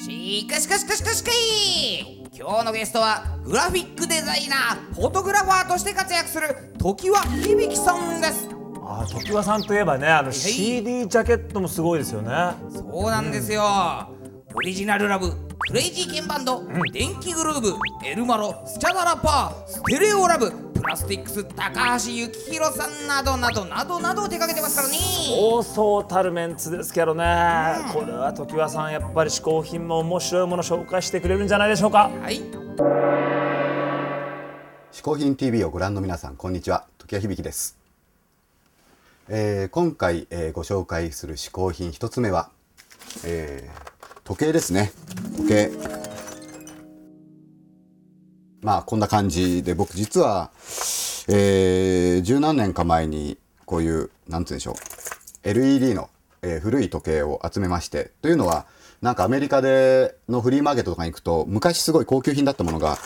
しかしかしかしかしかい今日のゲストはグラフィックデザイナーフォトグラファーとして活躍する常盤響さんですあー常盤さんといえばねあの CD ジャケットもすごいですよねそうなんですよ、オリジナルラブクレイジーケンバンド、電気グルーブエルマロスチャダラパーステレオラブプラスティックス高橋幸宏さんなどなどなどなど手掛けてますからね。そうそうたるメンツですけどね、これは常盤さんやっぱり嗜好品も面白いもの紹介してくれるんじゃないでしょうか。はい。嗜好品 TV をご覧の皆さんこんにちは。時矢響です、えー今回、えーご紹介する嗜好品一つ目は、えー時計ですね時計まあこんな感じで僕実はえー十何年か前にこういうなんて言うんでしょう LED の、えー古い時計を集めましてというのはなんかアメリカでのフリーマーケットとかに行くと昔すごい高級品だったものが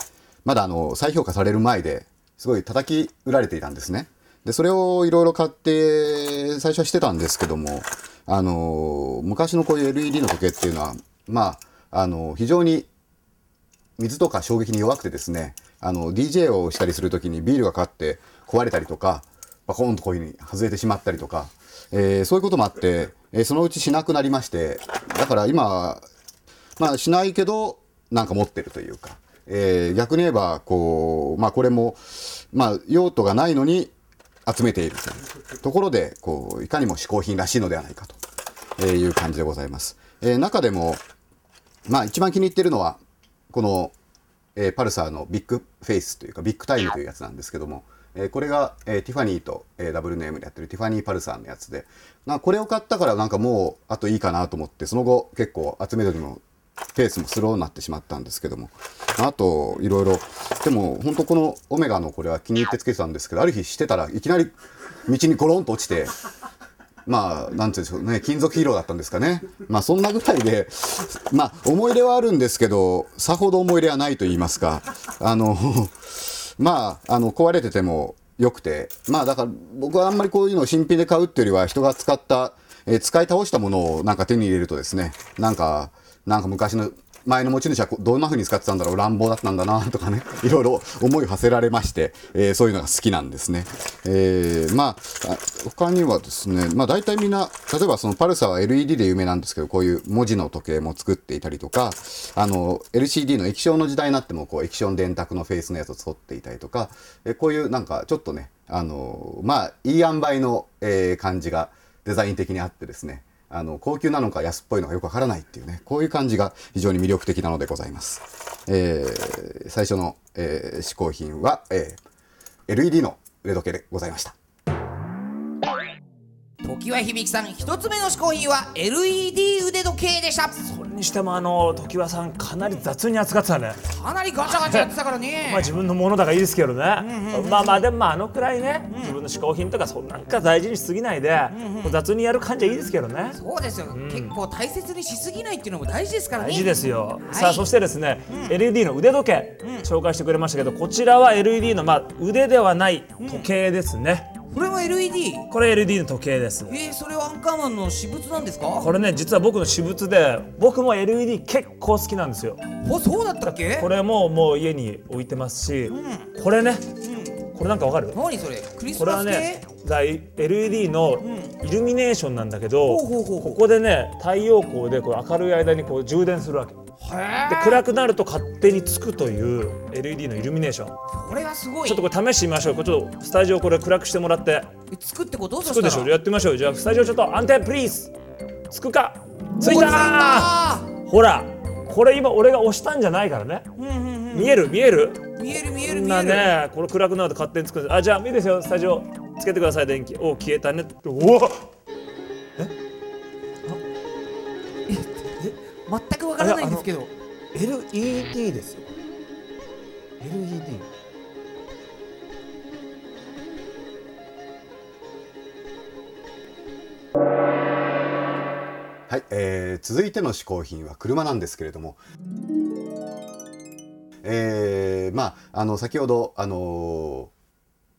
まだあの再評価される前ですごい叩き売られていたんですね。でそれをいろいろ買って最初はしてたんですけどもあの昔のこういう LED の時計っていうのはまああの非常に水とか衝撃に弱くてですねあの DJ をしたりする時にビールがかかって壊れたりとかバコーンとこういうふうに外れてしまったりとか、えーそういうこともあって、えーそのうちしなくなりましてだから今まあしないけどなんか持ってるというか、えー逆に言えばこうまあこれもまあ用途がないのに集めているというところでこういかにも嗜好品らしいのではないかとえいう感じでございます。え中でもまあ一番気に入ってるのはこの、えーパルサーのビッグフェイスというかビッグタイムというやつなんですけども、えーこれが、えーティファニーと、えーダブルネームでやってるティファニーパルサーのやつでまあこれを買ったからなんかもうあといいかなと思ってその後結構集めるのペースもスローになってしまったんですけどもあといろいろでも本当このオメガのこれは気に入ってつけてたんですけどある日してたらいきなり道にゴロンと落ちてまあ、なんていうんでしょうね、金属ヒーローだったんですかね。まあ、そんなぐらいで、まあ、思い入れはあるんですけど、さほど思い入れはないと言いますか、あの、まあ、あの、壊れてても良くて、まあ、だから僕はあんまりこういうのを新品で買うっていうよりは、人が使った、えー使い倒したものをなんか手に入れるとですね、なんか、なんか昔の前の持ち主はどんな風に使ってたんだろう乱暴だったんだなとかね いろいろ思いを馳せられまして、えーそういうのが好きなんですね。えーまあ他にはですね、まあ、大体みんな例えばそのパルサは LED で有名なんですけどこういう文字の時計も作っていたりとかあの LCD の液晶の時代になってもこう液晶電卓のフェイスのやつを撮っていたりとか、えーこういうなんかちょっとねあのまあいい塩梅の、えー感じがデザイン的にあってですねあの高級なのか安っぽいのかよくわからないっていうねこういう感じが非常に魅力的なのでございます。えー最初の、えー嗜好品は、えー LED の腕時計でございました。常盤響さん。一つ目の嗜好品は LED 腕時計でした。それにしてもあの常盤さんかなり雑に扱ってたね。かなりガチャガチャやってたからね。まあ自分のものだからいいですけどね、まあまあでもまああのくらいね、自分の嗜好品とかそんなんか大事にしすぎないで、雑にやる感じはいいですけどね。そうですよ、結構大切にしすぎないっていうのも大事ですからね。大事ですよ、はい。さあそしてですね、LED の腕時計、紹介してくれましたけどこちらは LED のまあ腕ではない時計ですね、これも LED これ LED の時計です。えー、それはアンカーマンの私物なんですか？これね実は僕の私物で僕も LED 結構好きなんですよ。おそうだったっけ？これももう家に置いてますし、これね、これなんかわかる？何それ？クリスマス系、はねだ LED のイルミネーションなんだけど、ほうほうほうほう。ここでね太陽光でこう明るい間にこう充電するわけで暗くなると勝手につくという LED のイルミネーション。これはすごい。ちょっとこれ試してみましょう。これちょっとスタジオこれ暗くしてもらって。えつくってことつくでしょそしたらやってみましょう。じゃあスタジオちょっと安定プリーズ。つくか。ついたほらこれ今俺が押したんじゃないからね、見える？見える？だ見える見えこんなる見える、ねこれ暗くなると勝手につくあじゃあいいですよ。スタジオつけてください電気。お消えたね。おお全くわからないんですけど。LED ですよ。LED はい、えー続いての嗜好品は車なんですけれども、えーまああの先ほどあの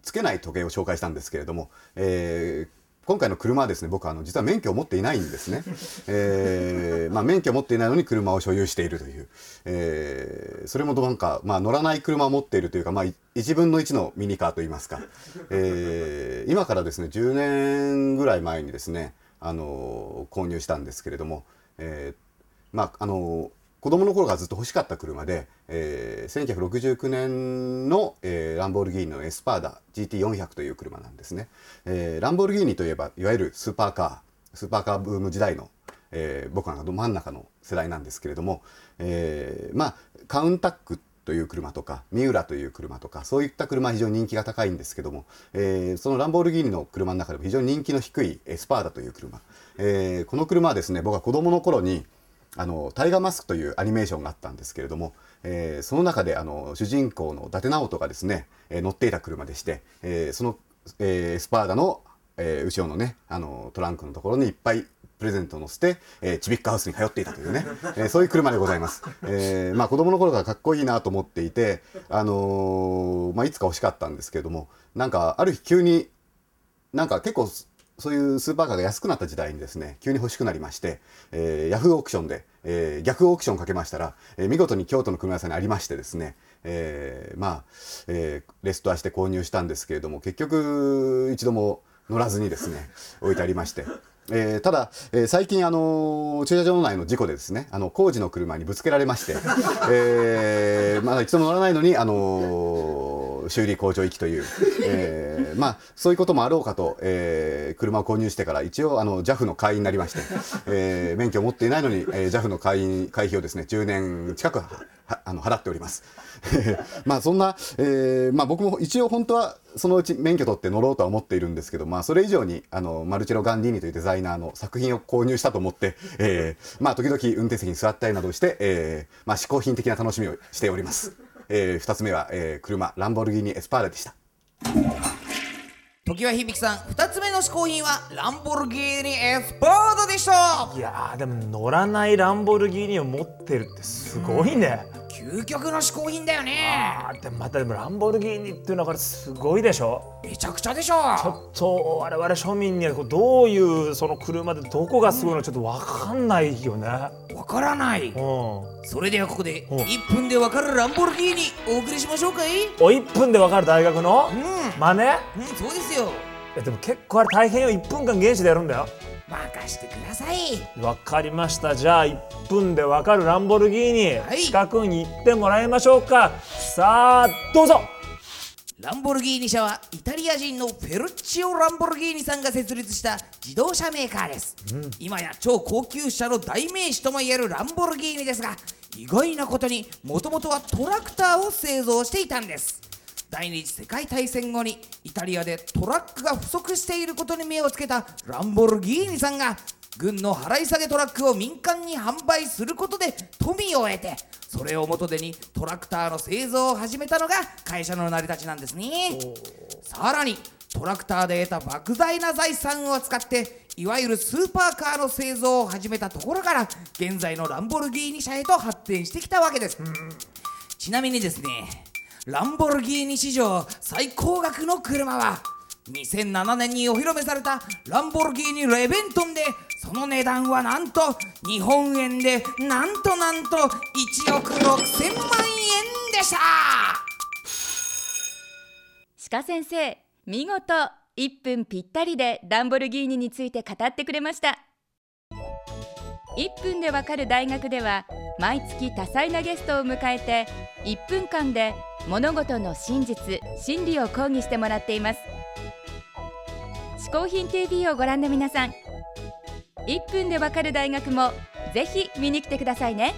つけない時計を紹介したんですけれども、えー今回の車はですね僕はあの実は免許を持っていないんですね、えーまあ、免許を持っていないのに車を所有しているという、えーそれもなんか、まあ、乗らない車を持っているというか、まあ、い1分の1のミニカーといいますか、えー今からですね10年ぐらい前にですねあの購入したんですけれども、えーまああの子供の頃からずっと欲しかった車で、えー1969年の、えーランボルギーニのエスパーダ GT400 という車なんですね、えーランボルギーニといえばいわゆるスーパーカースーパーカーブーム時代の、えー僕らがど真ん中の世代なんですけれども、えーまあカウンタックという車とかミウラという車とかそういった車非常に人気が高いんですけども、えーそのランボルギーニの車の中でも非常に人気の低いエスパーダという車、えーこの車はですね僕は子供の頃にあのタイガーマスクというアニメーションがあったんですけれども、えーその中であの主人公の伊達直人がですね、えー乗っていた車でして、えーその、えースパーダの、えー後ろのねあのトランクのところにいっぱいプレゼントを乗せて、えーチビックハウスに通っていたというね、えーそういう車でございます。えーまあ子供の頃からかっこいいなと思っていて、あのーまあいつか欲しかったんですけれども、なんかある日急になんか結構そういうスーパーカーが安くなった時代にですね急に欲しくなりまして、えーヤフーオークションで、えー逆オークションかけましたら、えー見事に京都の車屋さんにありましてですね、えーまあ、えーレストアして購入したんですけれども結局一度も乗らずにですね 置いてありまして。えーただ、えー最近、あのー駐車場内の事故でですねあの工事の車にぶつけられまして、えーまだ一度も乗らないのに、あのー修理工場行きという、えーまあ、そういうこともあろうかと、えー車を購入してから一応あの JAF の会員になりまして、えー免許を持っていないのに、えー JAF の会員会費をですね10年近くあの払っております。まあそんな、えーまあ、僕も一応本当はそのうち免許取って乗ろうとは思っているんですけど、まあ、それ以上にあのマルチェロ・ガンディーニというデザイナーの作品を購入したと思って、えーまあ、時々運転席に座ったりなどして、えーまあ、嗜好品的な楽しみをしております。えー、2つ目は、えー車ランボルギーニエスパーダでした。時は響さん2つ目の嗜好品はランボルギーニエスパーダでしたいやーでも乗らないランボルギーニを持ってるってすごいね、究極の嗜好品だよね。あーでもまたでもランボルギーニっていうのがすごいでしょ。めちゃくちゃでしょ。ちょっと我々庶民にはこうどういうその車でどこがすごいのちょっと分かんないよね。わからない。うん。おそれではここでうん。1分でわかるランボルギーニお送りしましょうかい。1分で分かる大学の？うん。真似？いうんそうですよ。やでも結構あれ大変よ。1分間原始でやるんだよ任してください。分かりました。じゃあ1分で分かるランボルギーニ、はい。近くに行ってもらいましょうか。さあどうぞ。ランボルギーニ社はイタリア人のフェルッチオ・ランボルギーニさんが設立した自動車メーカーです、今や超高級車の代名詞ともいえるランボルギーニですが意外なことにもともとはトラクターを製造していたんです第二次世界大戦後にイタリアでトラックが不足していることに目をつけたランボルギーニさんが軍の払い下げトラックを民間に販売することで富を得てそれを元手にトラクターの製造を始めたのが会社の成り立ちなんですね。さらにトラクターで得た莫大な財産を使っていわゆるスーパーカーの製造を始めたところから現在のランボルギーニ社へと発展してきたわけです。ちなみにですねランボルギーニ史上最高額の車は2007年にお披露目されたランボルギーニレベントンでその値段はなんと日本円でなんとなんと1億6000万円でした。鹿先生見事1分ぴったりでランボルギーニについて語ってくれました。1分でわかる大学では毎月多彩なゲストを迎えて1分間で物事の真実真理を講義してもらっています。嗜好品 TV をご覧の皆さん1分でわかる大学もぜひ見に来てくださいね。